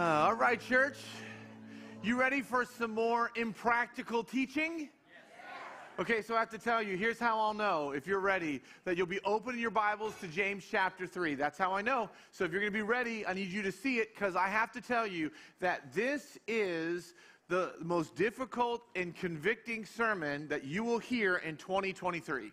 Uh, all right, church. You ready for some more impractical teaching? Okay, so I have to tell you, here's how I'll know if you're ready that you'll be opening your Bibles to James chapter 3. That's how I know. So if you're going to be ready, I need you to see it because I have to tell you that this is the most difficult and convicting sermon that you will hear in 2023.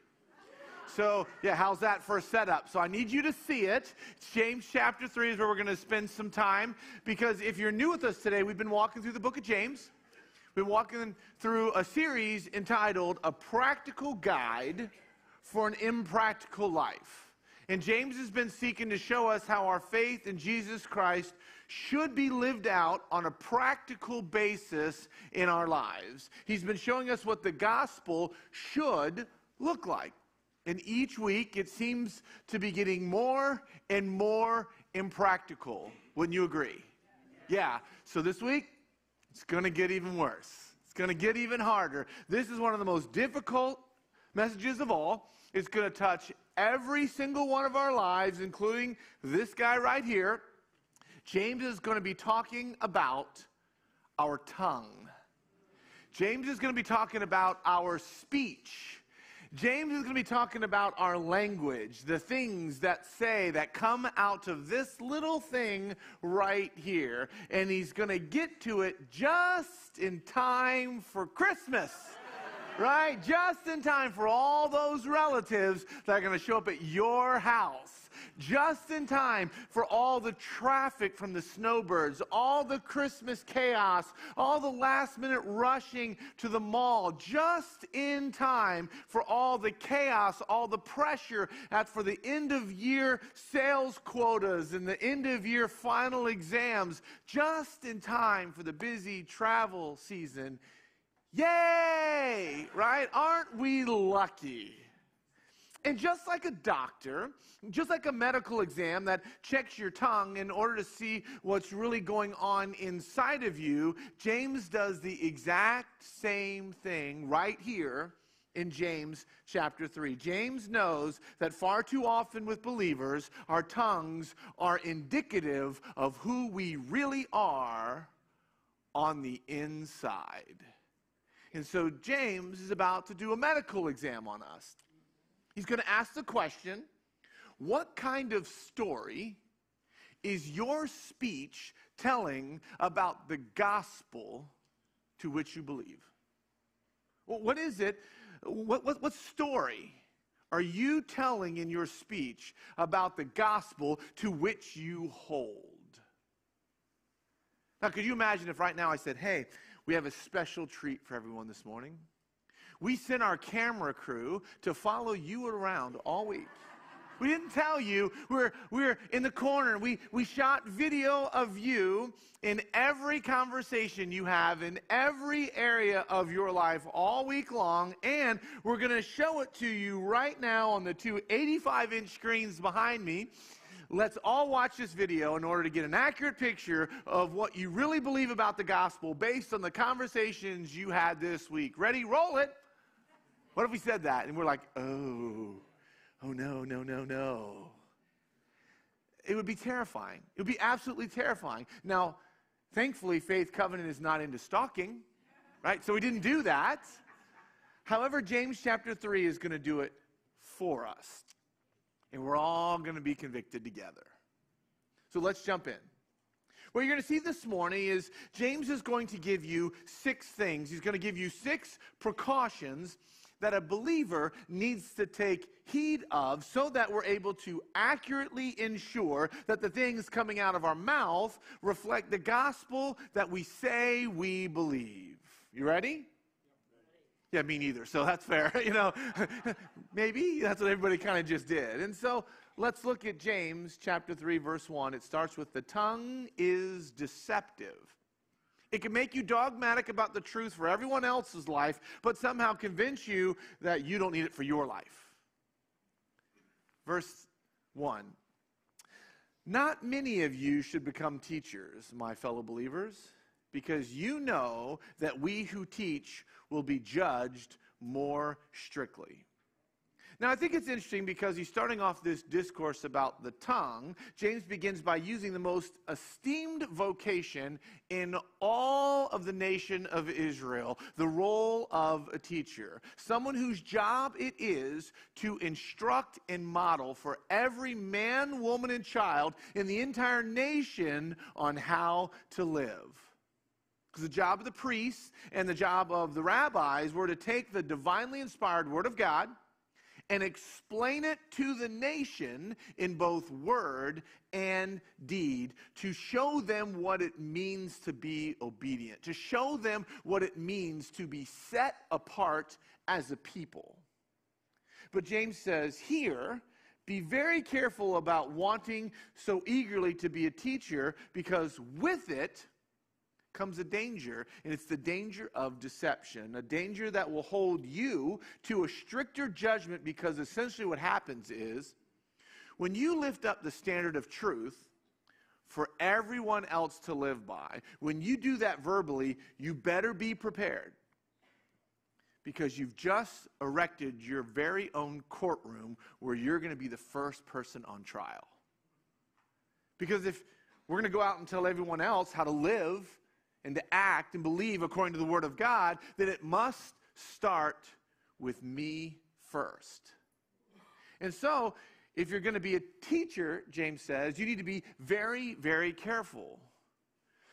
So, yeah, how's that for a setup? So, I need you to see it. James chapter 3 is where we're going to spend some time because if you're new with us today, we've been walking through the book of James. We've been walking through a series entitled A Practical Guide for an Impractical Life. And James has been seeking to show us how our faith in Jesus Christ should be lived out on a practical basis in our lives. He's been showing us what the gospel should look like. And each week it seems to be getting more and more impractical. Wouldn't you agree? Yeah. So this week, it's going to get even worse. It's going to get even harder. This is one of the most difficult messages of all. It's going to touch every single one of our lives, including this guy right here. James is going to be talking about our tongue. James is going to be talking about our speech. James is going to be talking about our language, the things that say, that come out of this little thing right here. And he's going to get to it just in time for Christmas. right? Just in time for all those relatives that are going to show up at your house just in time for all the traffic from the snowbirds, all the Christmas chaos, all the last minute rushing to the mall, just in time for all the chaos, all the pressure at for the end of year sales quotas and the end of year final exams, just in time for the busy travel season. Yay! Right? Aren't we lucky? And just like a doctor, just like a medical exam that checks your tongue in order to see what's really going on inside of you, James does the exact same thing right here in James chapter 3. James knows that far too often with believers, our tongues are indicative of who we really are on the inside. And so James is about to do a medical exam on us. He's going to ask the question what kind of story is your speech telling about the gospel to which you believe? what is it? What, what, what story are you telling in your speech about the gospel to which you hold? Now, could you imagine if right now I said, hey, we have a special treat for everyone this morning? We sent our camera crew to follow you around all week. We didn't tell you. We're, we're in the corner. We, we shot video of you in every conversation you have in every area of your life all week long. And we're going to show it to you right now on the two 85 inch screens behind me. Let's all watch this video in order to get an accurate picture of what you really believe about the gospel based on the conversations you had this week. Ready? Roll it. What if we said that and we're like, oh, oh no, no, no, no? It would be terrifying. It would be absolutely terrifying. Now, thankfully, Faith Covenant is not into stalking, right? So we didn't do that. However, James chapter 3 is going to do it for us. And we're all going to be convicted together. So let's jump in. What you're going to see this morning is James is going to give you six things. He's going to give you six precautions that a believer needs to take heed of so that we're able to accurately ensure that the things coming out of our mouth reflect the gospel that we say we believe. You ready? Yeah, me neither. So that's fair. you know, maybe that's what everybody kind of just did. And so let's look at James chapter 3 verse 1. It starts with the tongue is deceptive. It can make you dogmatic about the truth for everyone else's life, but somehow convince you that you don't need it for your life. Verse 1 Not many of you should become teachers, my fellow believers, because you know that we who teach will be judged more strictly. Now, I think it's interesting because he's starting off this discourse about the tongue. James begins by using the most esteemed vocation in all of the nation of Israel the role of a teacher. Someone whose job it is to instruct and model for every man, woman, and child in the entire nation on how to live. Because the job of the priests and the job of the rabbis were to take the divinely inspired Word of God and explain it to the nation in both word and deed to show them what it means to be obedient, to show them what it means to be set apart as a people. But James says here, be very careful about wanting so eagerly to be a teacher because with it, comes a danger, and it's the danger of deception, a danger that will hold you to a stricter judgment because essentially what happens is when you lift up the standard of truth, for everyone else to live by. When you do that verbally, you better be prepared because you've just erected your very own courtroom where you're going to be the first person on trial. Because if we're going to go out and tell everyone else how to live and to act and believe according to the Word of God, then it must start with me first. And so, if you're going to be a teacher, James says, you need to be very, very careful.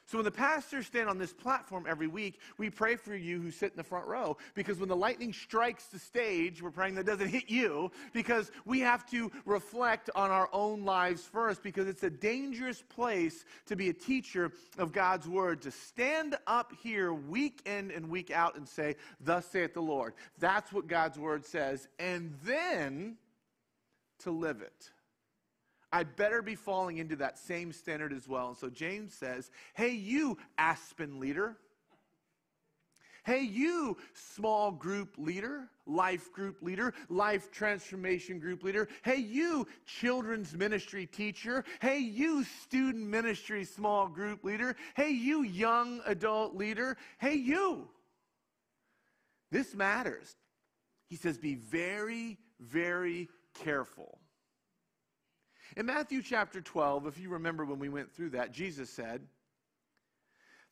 So when the pastors stand on this platform every week, we pray for you who sit in the front row because when the lightning strikes the stage, we're praying that doesn't hit you because we have to reflect on our own lives first because it's a dangerous place to be a teacher of God's word to stand up here week in and week out and say, "Thus saith the Lord." That's what God's word says, and then to live it. I better be falling into that same standard as well. And so James says, Hey, you Aspen leader. Hey, you small group leader, life group leader, life transformation group leader. Hey, you children's ministry teacher. Hey, you student ministry small group leader. Hey, you young adult leader. Hey, you. This matters. He says, be very, very careful. In Matthew chapter 12, if you remember when we went through that, Jesus said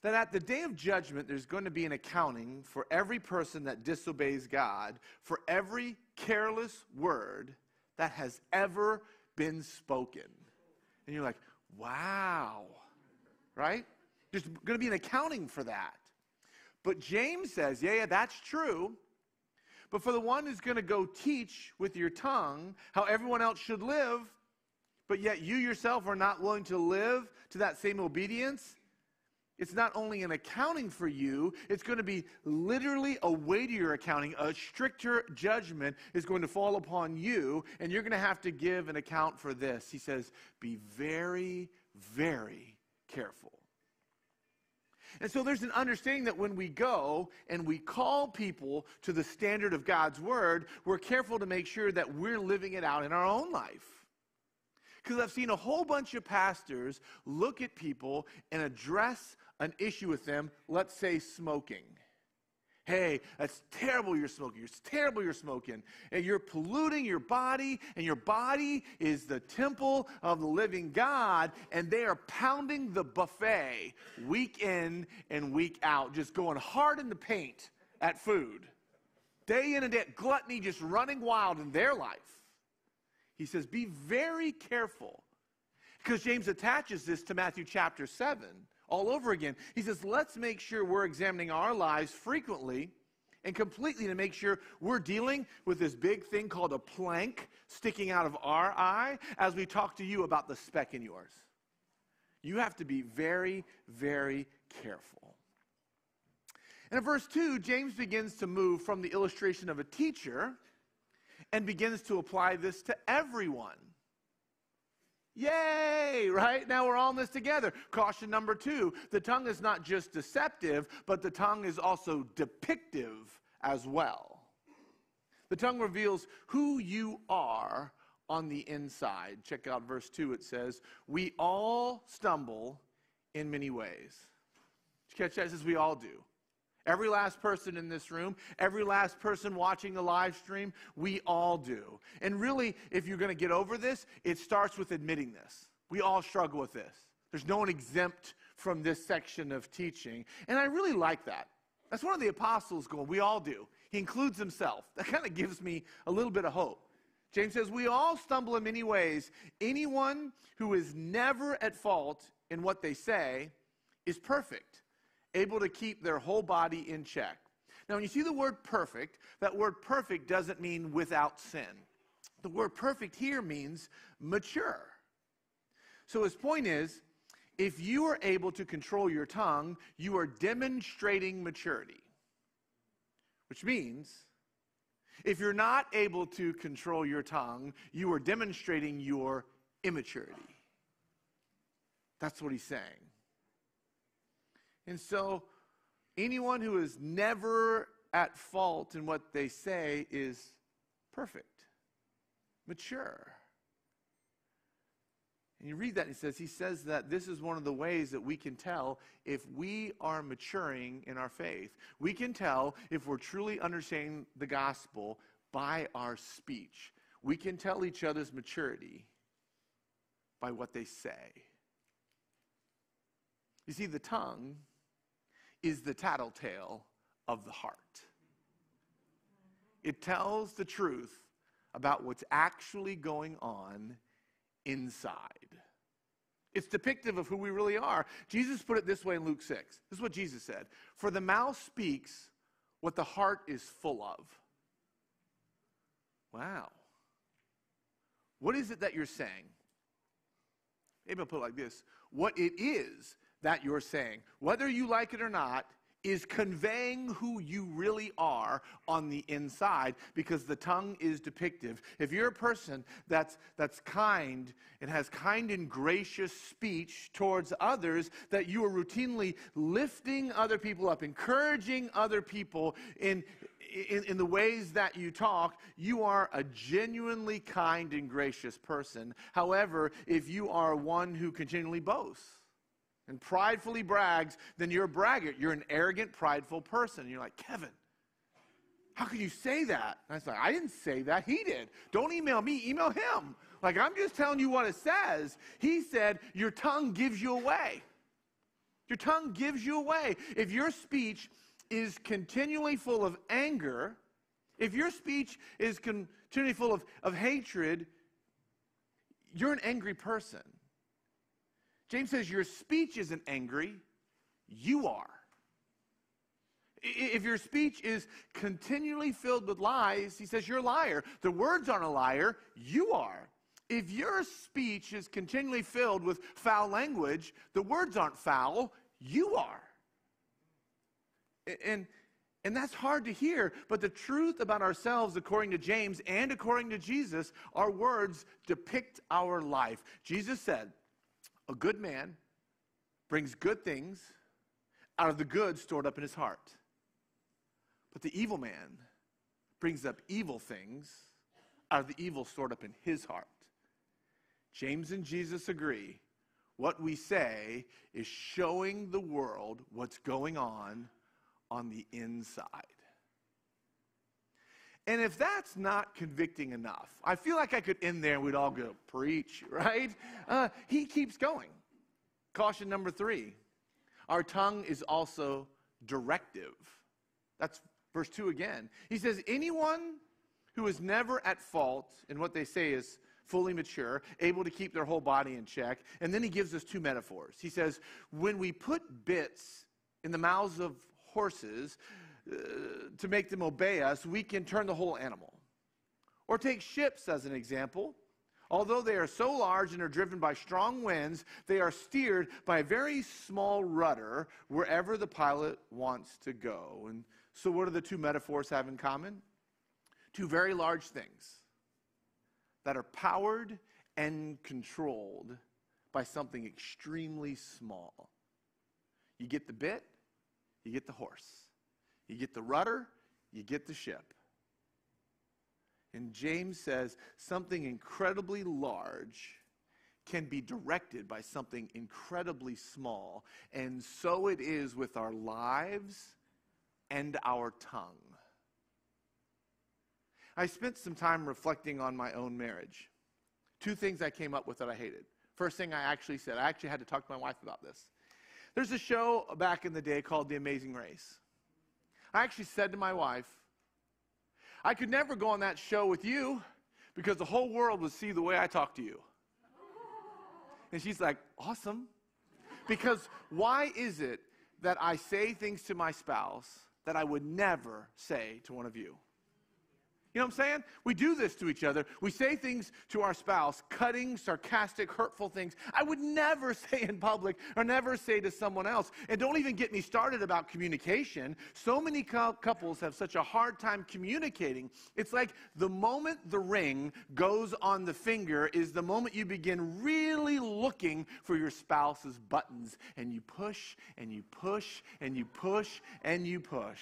that at the day of judgment, there's going to be an accounting for every person that disobeys God, for every careless word that has ever been spoken. And you're like, wow, right? There's going to be an accounting for that. But James says, yeah, yeah, that's true. But for the one who's going to go teach with your tongue how everyone else should live, but yet you yourself are not willing to live to that same obedience, it's not only an accounting for you, it's going to be literally a weightier accounting. A stricter judgment is going to fall upon you, and you're going to have to give an account for this. He says, Be very, very careful. And so there's an understanding that when we go and we call people to the standard of God's word, we're careful to make sure that we're living it out in our own life. Because I've seen a whole bunch of pastors look at people and address an issue with them, let's say smoking. Hey, that's terrible you're smoking. It's terrible you're smoking. And you're polluting your body, and your body is the temple of the living God, and they are pounding the buffet week in and week out, just going hard in the paint at food. Day in and day, out, gluttony just running wild in their life. He says, Be very careful. Because James attaches this to Matthew chapter 7 all over again. He says, Let's make sure we're examining our lives frequently and completely to make sure we're dealing with this big thing called a plank sticking out of our eye as we talk to you about the speck in yours. You have to be very, very careful. And in verse 2, James begins to move from the illustration of a teacher and begins to apply this to everyone. Yay, right? Now we're all in this together. Caution number two the tongue is not just deceptive, but the tongue is also depictive as well. The tongue reveals who you are on the inside. Check out verse 2. It says, We all stumble in many ways. Did you catch that? It says, We all do. Every last person in this room, every last person watching the live stream, we all do. And really, if you're going to get over this, it starts with admitting this. We all struggle with this. There's no one exempt from this section of teaching. And I really like that. That's one of the apostles going, we all do. He includes himself. That kind of gives me a little bit of hope. James says, We all stumble in many ways. Anyone who is never at fault in what they say is perfect, able to keep their whole body in check. Now, when you see the word perfect, that word perfect doesn't mean without sin. The word perfect here means mature. So his point is if you are able to control your tongue, you are demonstrating maturity. Which means if you're not able to control your tongue, you are demonstrating your immaturity. That's what he's saying. And so, anyone who is never at fault in what they say is perfect, mature. And you read that, he says, he says that this is one of the ways that we can tell if we are maturing in our faith. We can tell if we're truly understanding the gospel by our speech. We can tell each other's maturity by what they say. You see, the tongue is the tattletale of the heart. It tells the truth about what's actually going on inside. It's depictive of who we really are. Jesus put it this way in Luke 6. This is what Jesus said For the mouth speaks what the heart is full of. Wow. What is it that you're saying? Maybe I'll put it like this What it is that you're saying, whether you like it or not, is conveying who you really are on the inside because the tongue is depictive. If you're a person that's, that's kind and has kind and gracious speech towards others, that you are routinely lifting other people up, encouraging other people in, in, in the ways that you talk, you are a genuinely kind and gracious person. However, if you are one who continually boasts, and pridefully brags, then you're a braggart. You're an arrogant, prideful person. And you're like, Kevin, how could you say that? And I was like, I didn't say that. He did. Don't email me, email him. Like, I'm just telling you what it says. He said, Your tongue gives you away. Your tongue gives you away. If your speech is continually full of anger, if your speech is continually full of, of hatred, you're an angry person. James says your speech isn't angry, you are. If your speech is continually filled with lies, he says you're a liar. The words aren't a liar, you are. If your speech is continually filled with foul language, the words aren't foul, you are. And, and that's hard to hear, but the truth about ourselves, according to James and according to Jesus, our words depict our life. Jesus said, a good man brings good things out of the good stored up in his heart. But the evil man brings up evil things out of the evil stored up in his heart. James and Jesus agree. What we say is showing the world what's going on on the inside. And if that's not convicting enough, I feel like I could end there and we'd all go, preach, right? Uh, he keeps going. Caution number three our tongue is also directive. That's verse 2 again. He says, anyone who is never at fault in what they say is fully mature, able to keep their whole body in check. And then he gives us two metaphors. He says, when we put bits in the mouths of horses, uh, to make them obey us, we can turn the whole animal. Or take ships as an example. Although they are so large and are driven by strong winds, they are steered by a very small rudder wherever the pilot wants to go. And so, what do the two metaphors have in common? Two very large things that are powered and controlled by something extremely small. You get the bit, you get the horse. You get the rudder, you get the ship. And James says something incredibly large can be directed by something incredibly small. And so it is with our lives, and our tongue. I spent some time reflecting on my own marriage. Two things I came up with that I hated. First thing I actually said, I actually had to talk to my wife about this. There's a show back in the day called The Amazing Race. I actually said to my wife, I could never go on that show with you because the whole world would see the way I talk to you. And she's like, awesome. Because why is it that I say things to my spouse that I would never say to one of you? You know what I'm saying? We do this to each other. We say things to our spouse, cutting, sarcastic, hurtful things I would never say in public or never say to someone else. And don't even get me started about communication. So many couples have such a hard time communicating. It's like the moment the ring goes on the finger is the moment you begin really looking for your spouse's buttons. And you push and you push and you push and you push.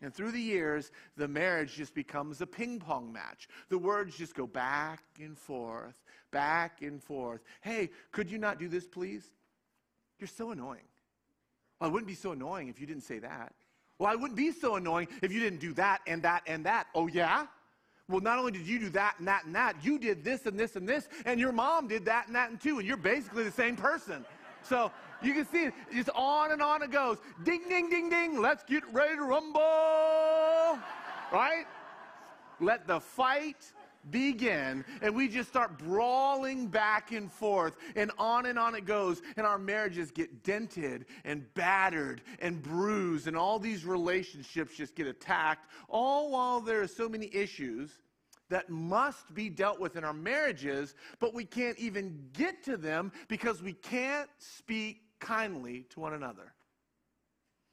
And through the years, the marriage just becomes a ping pong match. The words just go back and forth, back and forth. Hey, could you not do this, please? You're so annoying. Well, I wouldn't be so annoying if you didn't say that. Well, I wouldn't be so annoying if you didn't do that and that and that. Oh, yeah? Well, not only did you do that and that and that, you did this and this and this, and your mom did that and that and two, and you're basically the same person. So you can see it, just on and on it goes. Ding, ding, ding, ding. Let's get ready to rumble. Right? Let the fight begin and we just start brawling back and forth and on and on it goes and our marriages get dented and battered and bruised and all these relationships just get attacked all while there are so many issues that must be dealt with in our marriages, but we can't even get to them because we can't speak kindly to one another.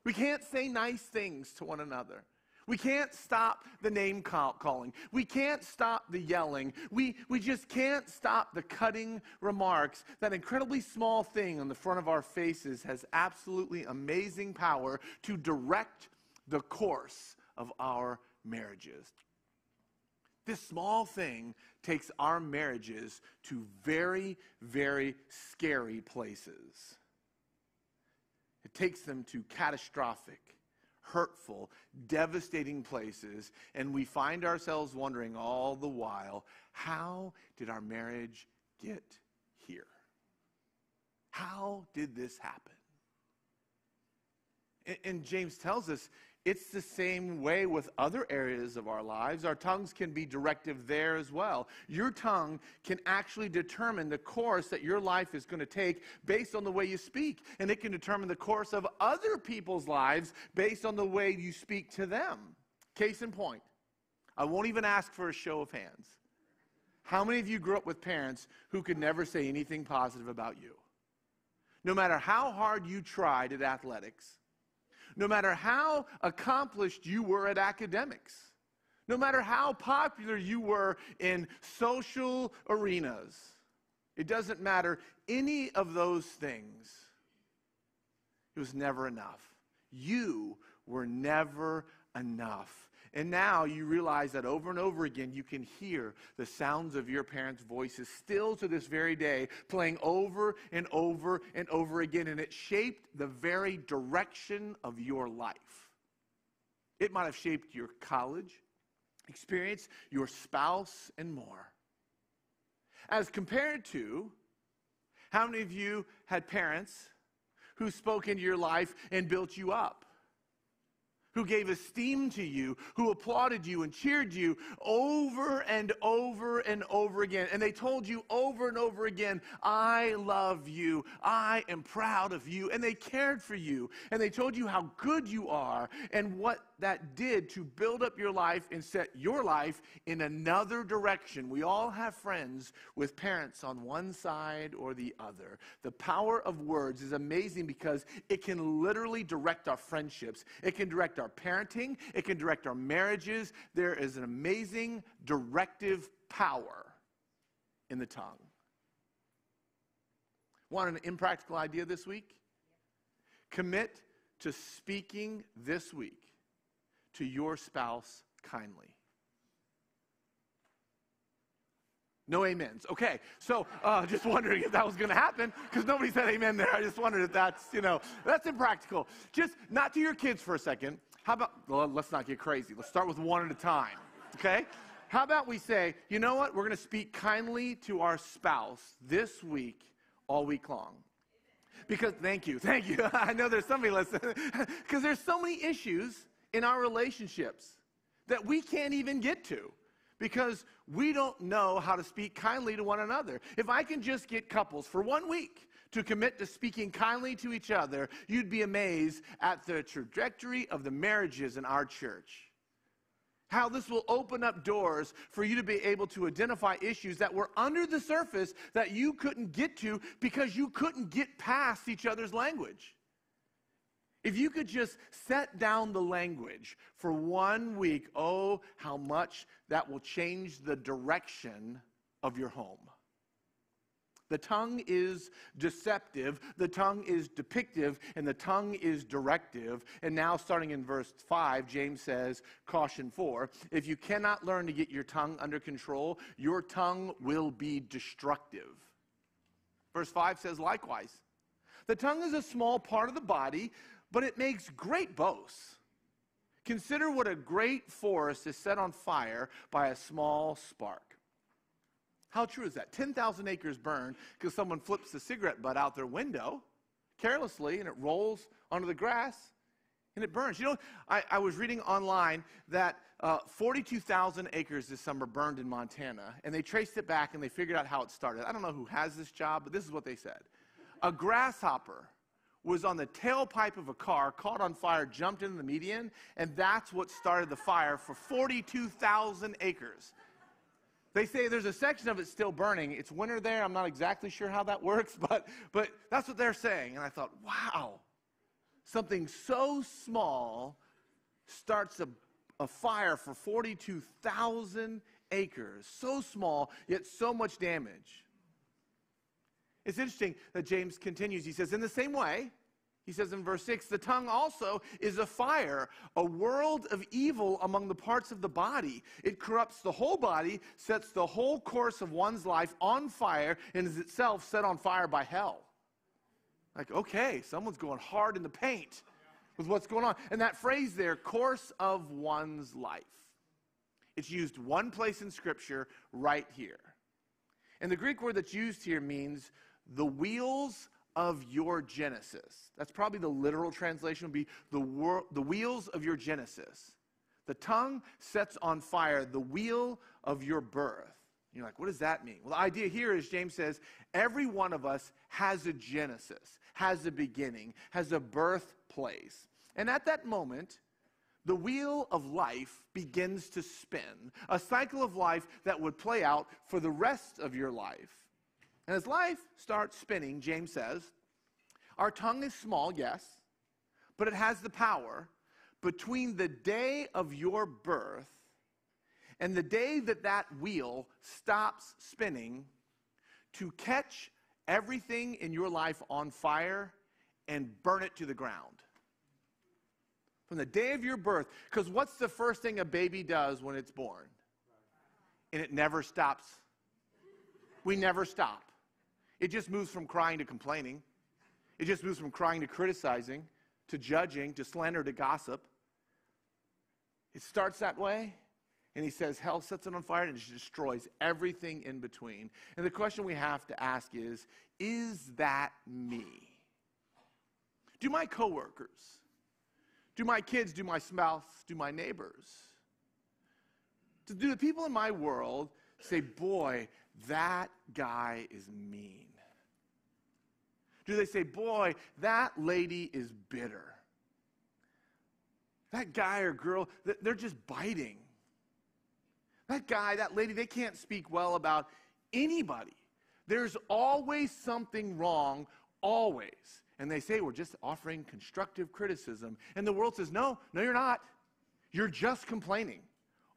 We can't say nice things to one another. We can't stop the name calling. We can't stop the yelling. We, we just can't stop the cutting remarks. That incredibly small thing on the front of our faces has absolutely amazing power to direct the course of our marriages. This small thing takes our marriages to very, very scary places. Takes them to catastrophic, hurtful, devastating places, and we find ourselves wondering all the while how did our marriage get here? How did this happen? And James tells us it's the same way with other areas of our lives. Our tongues can be directive there as well. Your tongue can actually determine the course that your life is going to take based on the way you speak. And it can determine the course of other people's lives based on the way you speak to them. Case in point, I won't even ask for a show of hands. How many of you grew up with parents who could never say anything positive about you? No matter how hard you tried at athletics, no matter how accomplished you were at academics, no matter how popular you were in social arenas, it doesn't matter any of those things. It was never enough. You were never enough. And now you realize that over and over again, you can hear the sounds of your parents' voices still to this very day, playing over and over and over again. And it shaped the very direction of your life. It might have shaped your college experience, your spouse, and more. As compared to how many of you had parents who spoke into your life and built you up? Who gave esteem to you, who applauded you and cheered you over and over and over again. And they told you over and over again, I love you. I am proud of you. And they cared for you. And they told you how good you are and what that did to build up your life and set your life in another direction. We all have friends with parents on one side or the other. The power of words is amazing because it can literally direct our friendships, it can direct our parenting, it can direct our marriages. There is an amazing directive power in the tongue. Want an impractical idea this week? Commit to speaking this week to your spouse kindly. No amens. Okay, so uh, just wondering if that was going to happen because nobody said amen there. I just wondered if that's, you know, that's impractical. Just not to your kids for a second. How about, well, let's not get crazy. Let's start with one at a time, okay? How about we say, you know what? We're going to speak kindly to our spouse this week, all week long. Because, thank you, thank you. I know there's somebody listening. Because there's so many issues in our relationships that we can't even get to because we don't know how to speak kindly to one another. If I can just get couples for one week to commit to speaking kindly to each other, you'd be amazed at the trajectory of the marriages in our church. How this will open up doors for you to be able to identify issues that were under the surface that you couldn't get to because you couldn't get past each other's language. If you could just set down the language for one week, oh, how much that will change the direction of your home. The tongue is deceptive, the tongue is depictive, and the tongue is directive. And now, starting in verse 5, James says, Caution 4 if you cannot learn to get your tongue under control, your tongue will be destructive. Verse 5 says, Likewise, the tongue is a small part of the body but it makes great boasts. Consider what a great forest is set on fire by a small spark. How true is that? 10,000 acres burn because someone flips the cigarette butt out their window carelessly and it rolls onto the grass and it burns. You know, I, I was reading online that uh, 42,000 acres this summer burned in Montana, and they traced it back and they figured out how it started. I don't know who has this job, but this is what they said. A grasshopper was on the tailpipe of a car, caught on fire, jumped into the median, and that's what started the fire for 42,000 acres. They say there's a section of it still burning. It's winter there. I'm not exactly sure how that works, but, but that's what they're saying. And I thought, wow, something so small starts a, a fire for 42,000 acres. So small, yet so much damage. It's interesting that James continues. He says, In the same way, he says in verse 6 the tongue also is a fire, a world of evil among the parts of the body. It corrupts the whole body, sets the whole course of one's life on fire, and is itself set on fire by hell. Like, okay, someone's going hard in the paint with what's going on. And that phrase there, course of one's life, it's used one place in Scripture right here. And the Greek word that's used here means the wheels of your Genesis. That's probably the literal translation would be the, wor- the wheels of your Genesis. The tongue sets on fire the wheel of your birth. You're like, what does that mean? Well, the idea here is James says every one of us has a Genesis, has a beginning, has a birthplace. And at that moment, the wheel of life begins to spin, a cycle of life that would play out for the rest of your life. And as life starts spinning, James says, our tongue is small, yes, but it has the power between the day of your birth and the day that that wheel stops spinning to catch everything in your life on fire and burn it to the ground. From the day of your birth, because what's the first thing a baby does when it's born? And it never stops. We never stop. It just moves from crying to complaining. It just moves from crying to criticizing, to judging, to slander, to gossip. It starts that way, and he says hell sets it on fire and it destroys everything in between. And the question we have to ask is Is that me? Do my coworkers, do my kids, do my spouse, do my neighbors, do the people in my world say, Boy, that guy is mean? Do they say, boy, that lady is bitter? That guy or girl, they're just biting. That guy, that lady, they can't speak well about anybody. There's always something wrong, always. And they say, we're just offering constructive criticism. And the world says, no, no, you're not. You're just complaining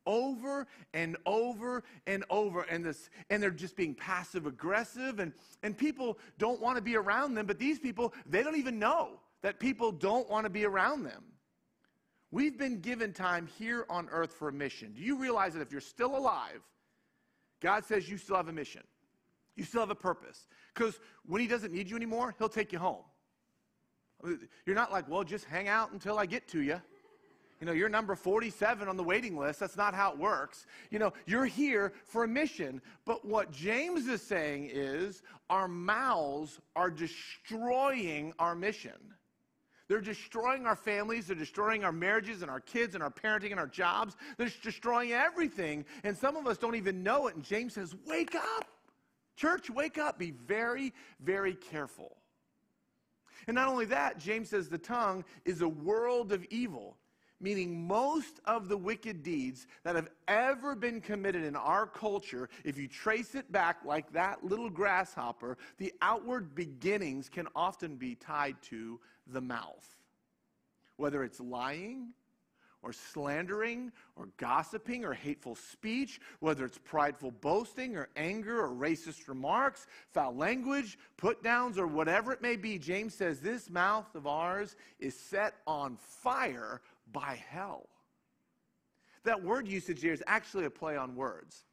over and over and over and this and they're just being passive aggressive and and people don't want to be around them but these people they don't even know that people don't want to be around them. We've been given time here on earth for a mission. Do you realize that if you're still alive god says you still have a mission? You still have a purpose. Because when he doesn't need you anymore he'll take you home. You're not like well just hang out until i get to you You know, you're number 47 on the waiting list. That's not how it works. You know, you're here for a mission. But what James is saying is our mouths are destroying our mission. They're destroying our families, they're destroying our marriages and our kids and our parenting and our jobs. They're destroying everything. And some of us don't even know it. And James says, Wake up. Church, wake up. Be very, very careful. And not only that, James says the tongue is a world of evil meaning most of the wicked deeds that have ever been committed in our culture, if you trace it back like that little grasshopper, the outward beginnings can often be tied to the mouth. Whether it's lying, or slandering, or gossiping, or hateful speech, whether it's prideful boasting, or anger, or racist remarks, foul language, put downs, or whatever it may be, James says this mouth of ours is set on fire by hell. That word usage here is actually a play on words.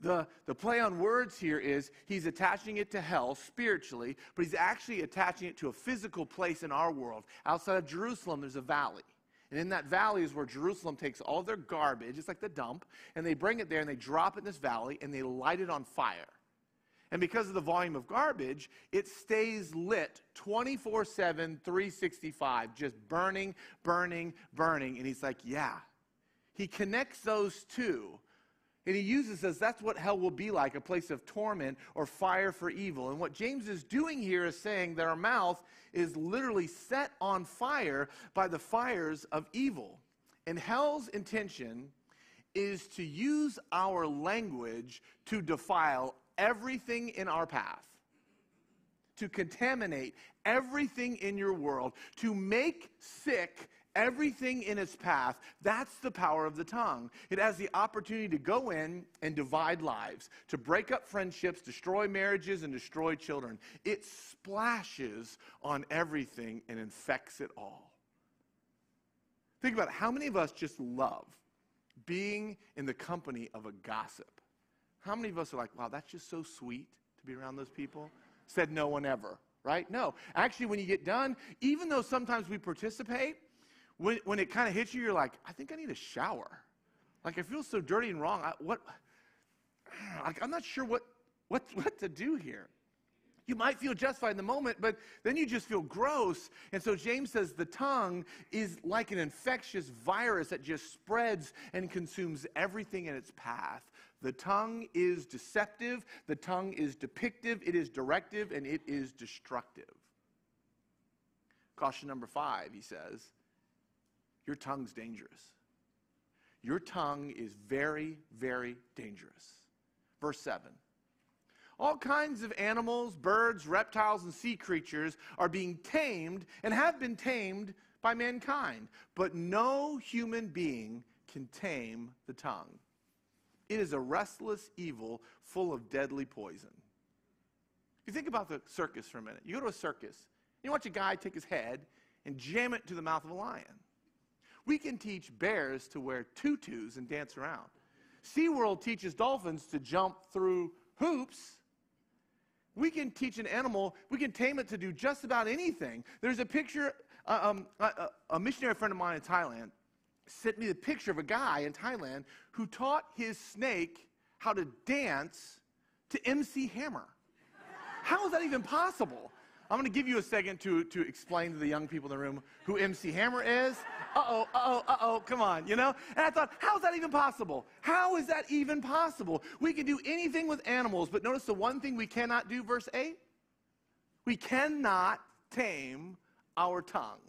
The, the play on words here is he's attaching it to hell spiritually, but he's actually attaching it to a physical place in our world. Outside of Jerusalem, there's a valley. And in that valley is where Jerusalem takes all their garbage, it's like the dump, and they bring it there and they drop it in this valley and they light it on fire. And because of the volume of garbage, it stays lit 24 7, 365, just burning, burning, burning. And he's like, yeah. He connects those two. And he uses as that's what hell will be like a place of torment or fire for evil. And what James is doing here is saying that our mouth is literally set on fire by the fires of evil. And hell's intention is to use our language to defile everything in our path, to contaminate everything in your world, to make sick everything in its path. That's the power of the tongue. It has the opportunity to go in and divide lives, to break up friendships, destroy marriages, and destroy children. It splashes on everything and infects it all. Think about it. How many of us just love being in the company of a gossip? How many of us are like, wow, that's just so sweet to be around those people? Said no one ever, right? No. Actually, when you get done, even though sometimes we participate, when, when it kind of hits you, you're like, I think I need a shower. Like, I feel so dirty and wrong. I, what? Like, I'm not sure what, what, what to do here. You might feel justified in the moment, but then you just feel gross. And so James says the tongue is like an infectious virus that just spreads and consumes everything in its path. The tongue is deceptive, the tongue is depictive, it is directive, and it is destructive. Caution number five, he says, your tongue's dangerous. Your tongue is very, very dangerous. Verse 7. All kinds of animals, birds, reptiles, and sea creatures are being tamed and have been tamed by mankind, but no human being can tame the tongue. It is a restless evil full of deadly poison. If you think about the circus for a minute, you go to a circus, you watch a guy take his head and jam it to the mouth of a lion. We can teach bears to wear tutus and dance around. SeaWorld teaches dolphins to jump through hoops. We can teach an animal, we can tame it to do just about anything. There's a picture, uh, um, a, a missionary friend of mine in Thailand sent me the picture of a guy in Thailand who taught his snake how to dance to MC Hammer. How is that even possible? I'm going to give you a second to, to explain to the young people in the room who MC Hammer is. Uh oh, uh oh, uh oh, come on, you know? And I thought, how is that even possible? How is that even possible? We can do anything with animals, but notice the one thing we cannot do, verse 8? We cannot tame our tongue.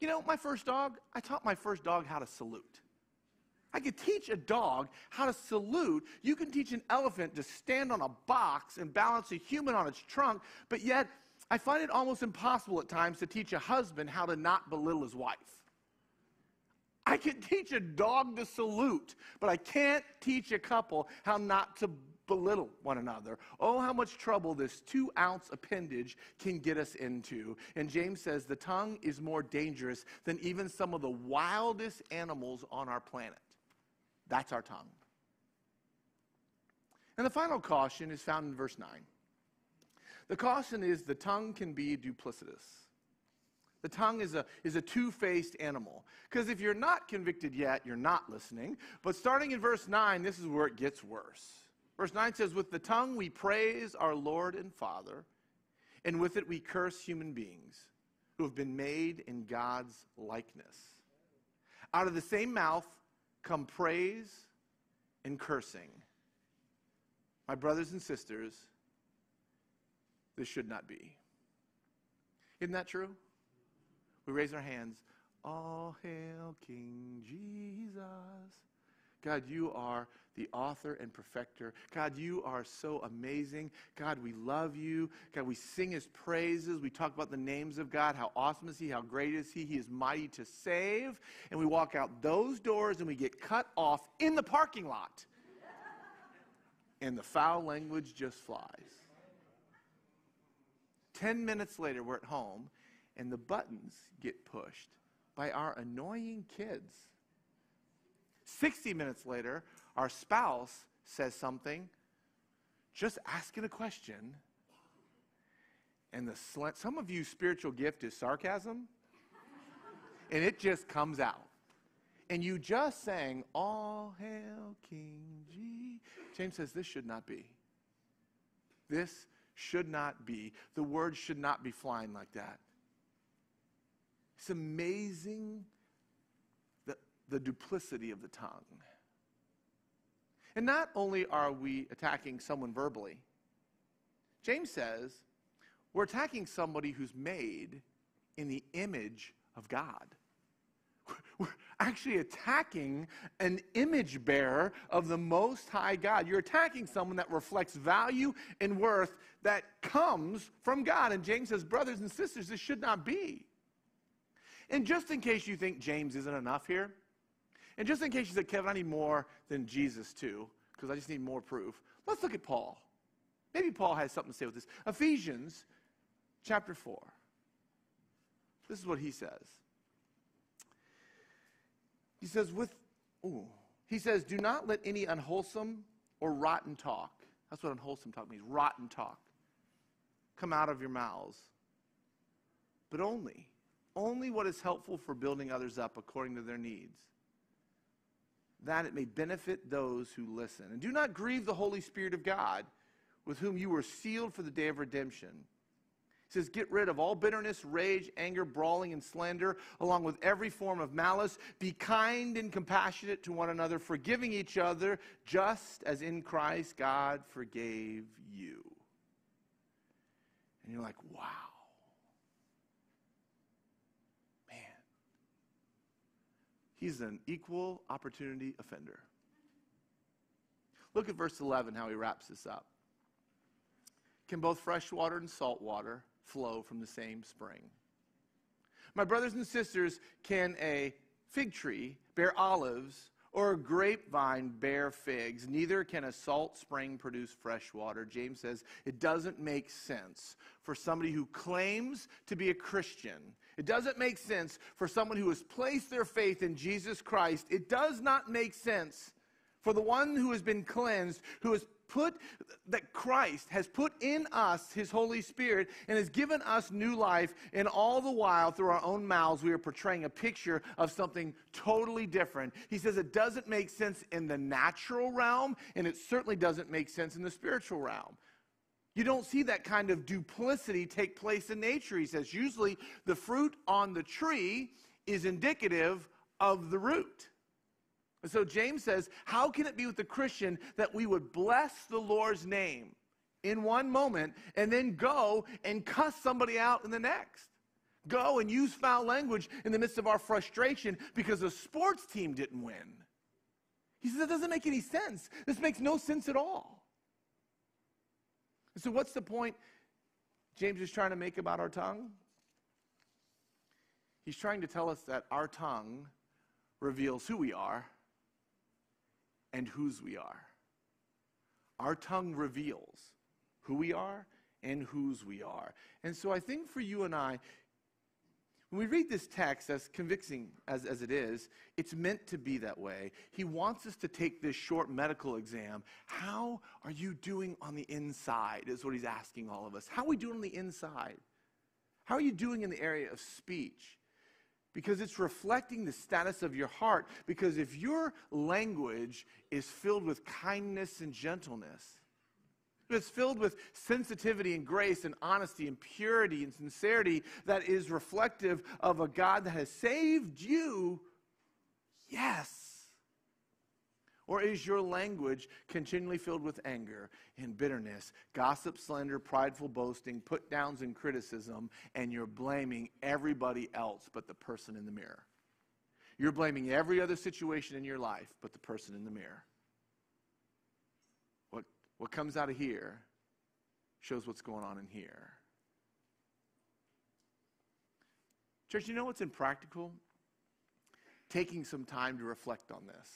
You know, my first dog, I taught my first dog how to salute. I could teach a dog how to salute. You can teach an elephant to stand on a box and balance a human on its trunk, but yet I find it almost impossible at times to teach a husband how to not belittle his wife. I can teach a dog to salute, but I can't teach a couple how not to belittle one another. Oh, how much trouble this two ounce appendage can get us into. And James says the tongue is more dangerous than even some of the wildest animals on our planet. That's our tongue. And the final caution is found in verse 9. The caution is the tongue can be duplicitous. The tongue is a, is a two faced animal. Because if you're not convicted yet, you're not listening. But starting in verse 9, this is where it gets worse. Verse 9 says, With the tongue we praise our Lord and Father, and with it we curse human beings who have been made in God's likeness. Out of the same mouth come praise and cursing. My brothers and sisters, this should not be. Isn't that true? We raise our hands. All hail King Jesus. God, you are the author and perfecter. God, you are so amazing. God, we love you. God, we sing his praises. We talk about the names of God. How awesome is he? How great is he? He is mighty to save. And we walk out those doors and we get cut off in the parking lot. and the foul language just flies. Ten minutes later, we're at home and the buttons get pushed by our annoying kids. 60 minutes later, our spouse says something, just asking a question, and the slant, some of you spiritual gift is sarcasm, and it just comes out. And you just sang, All hail King G. James says this should not be. This should not be. The word should not be flying like that. It's amazing the, the duplicity of the tongue. And not only are we attacking someone verbally, James says we're attacking somebody who's made in the image of God. We're actually attacking an image bearer of the Most High God. You're attacking someone that reflects value and worth that comes from God. And James says, brothers and sisters, this should not be. And just in case you think James isn't enough here, and just in case you said, Kevin, I need more than Jesus too, because I just need more proof, let's look at Paul. Maybe Paul has something to say with this. Ephesians chapter 4. This is what he says. He says, with, ooh, he says, do not let any unwholesome or rotten talk, that's what unwholesome talk means, rotten talk, come out of your mouths, but only only what is helpful for building others up according to their needs, that it may benefit those who listen. And do not grieve the Holy Spirit of God, with whom you were sealed for the day of redemption. He says, Get rid of all bitterness, rage, anger, brawling, and slander, along with every form of malice. Be kind and compassionate to one another, forgiving each other, just as in Christ God forgave you. And you're like, wow. He's an equal opportunity offender. Look at verse 11, how he wraps this up. Can both fresh water and salt water flow from the same spring? My brothers and sisters, can a fig tree bear olives or a grapevine bear figs? Neither can a salt spring produce fresh water. James says it doesn't make sense for somebody who claims to be a Christian it doesn't make sense for someone who has placed their faith in Jesus Christ. It does not make sense for the one who has been cleansed, who has put, that Christ has put in us his Holy Spirit and has given us new life, and all the while, through our own mouths, we are portraying a picture of something totally different. He says it doesn't make sense in the natural realm, and it certainly doesn't make sense in the spiritual realm. You don't see that kind of duplicity take place in nature. He says usually the fruit on the tree is indicative of the root. And so James says, How can it be with the Christian that we would bless the Lord's name in one moment and then go and cuss somebody out in the next? Go and use foul language in the midst of our frustration because a sports team didn't win. He says, That doesn't make any sense. This makes no sense at all. So, what's the point James is trying to make about our tongue? He's trying to tell us that our tongue reveals who we are and whose we are. Our tongue reveals who we are and whose we are. And so I think for you and I, when we read this text, as convicting as, as it is, it's meant to be that way. He wants us to take this short medical exam. How are you doing on the inside, is what he's asking all of us. How are we doing on the inside? How are you doing in the area of speech? Because it's reflecting the status of your heart. Because if your language is filled with kindness and gentleness, it's filled with sensitivity and grace and honesty and purity and sincerity that is reflective of a God that has saved you. Yes. Or is your language continually filled with anger and bitterness, gossip, slander, prideful boasting, put downs, and criticism, and you're blaming everybody else but the person in the mirror? You're blaming every other situation in your life but the person in the mirror. What comes out of here shows what's going on in here. Church, you know what's impractical? Taking some time to reflect on this.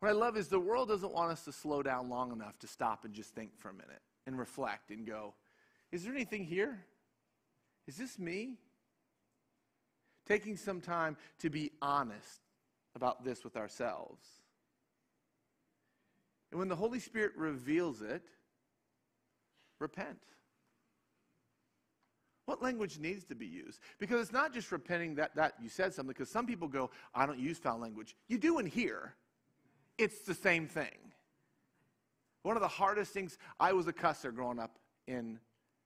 What I love is the world doesn't want us to slow down long enough to stop and just think for a minute and reflect and go, is there anything here? Is this me? Taking some time to be honest about this with ourselves. And when the Holy Spirit reveals it, repent. What language needs to be used? Because it's not just repenting that, that you said something, because some people go, I don't use foul language. You do in here. It's the same thing. One of the hardest things, I was a cusser growing up in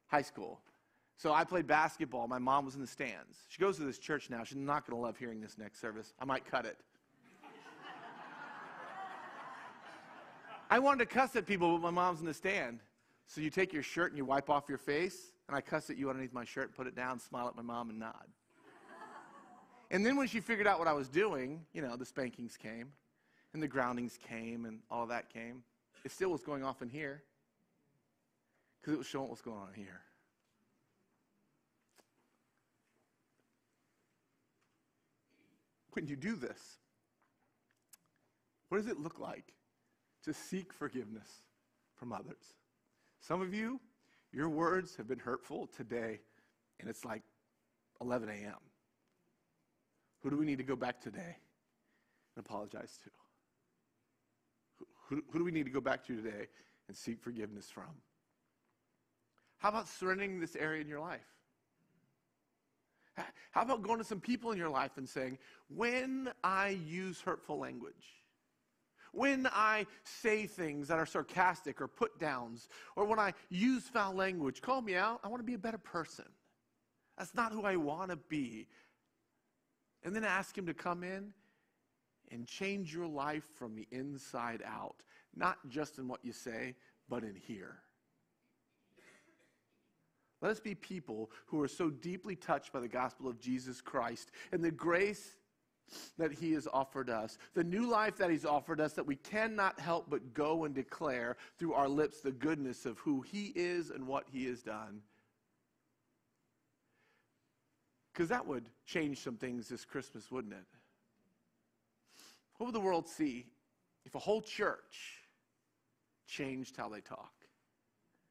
high school. So I played basketball. My mom was in the stands. She goes to this church now. She's not going to love hearing this next service. I might cut it. I wanted to cuss at people, but my mom's in the stand. So you take your shirt and you wipe off your face, and I cuss at you underneath my shirt, put it down, smile at my mom, and nod. and then when she figured out what I was doing, you know, the spankings came, and the groundings came, and all that came. It still was going off in here, because it was showing what was going on here. When you do this, what does it look like? To seek forgiveness from others. Some of you, your words have been hurtful today, and it's like 11 a.m. Who do we need to go back today and apologize to? Who, who, do we need to go back to today and seek forgiveness from? How about surrendering this area in your life? How about going to some people in your life and saying, when I use hurtful language, when I say things that are sarcastic or put downs, or when I use foul language, call me out. I want to be a better person. That's not who I want to be. And then ask Him to come in and change your life from the inside out, not just in what you say, but in here. Let us be people who are so deeply touched by the gospel of Jesus Christ and the grace that he has offered us, the new life that he's offered us, that we cannot help but go and declare through our lips the goodness of who he is and what he has done. Because that would change some things this Christmas, wouldn't it? What would the world see if a whole church changed how they talk?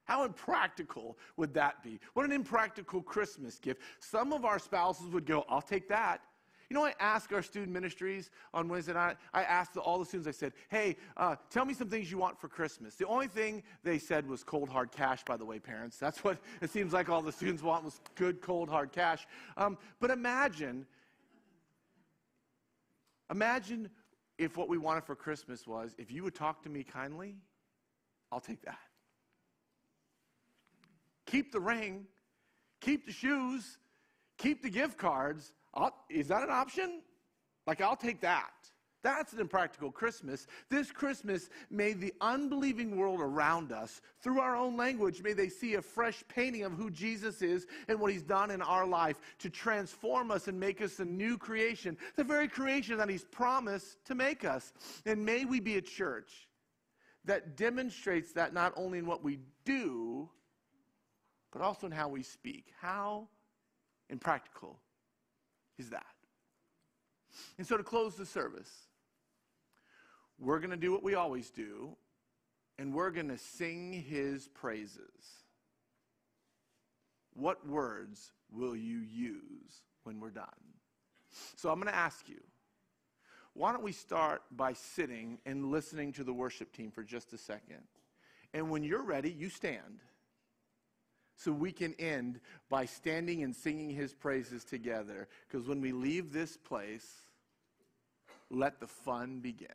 How impractical would that be? What an impractical Christmas gift. Some of our spouses would go, I'll take that. You know, I asked our student ministries on Wednesday night, I asked all the students, I said, hey, uh, tell me some things you want for Christmas. The only thing they said was cold, hard cash, by the way, parents. That's what it seems like all the students want was good, cold, hard cash. Um, but imagine, imagine if what we wanted for Christmas was, if you would talk to me kindly, I'll take that. Keep the ring, keep the shoes, keep the gift cards. I'll, is that an option? Like, I'll take that. That's an impractical Christmas. This Christmas, may the unbelieving world around us, through our own language, may they see a fresh painting of who Jesus is and what he's done in our life to transform us and make us a new creation, the very creation that he's promised to make us. And may we be a church that demonstrates that not only in what we do, but also in how we speak. How? In is that. And so to close the service, we're going to do what we always do, and we're going to sing his praises. What words will you use when we're done? So I'm going to ask you, why don't we start by sitting and listening to the worship team for just a second? And when you're ready, you stand. So we can end by standing and singing his praises together. Because when we leave this place, let the fun begin.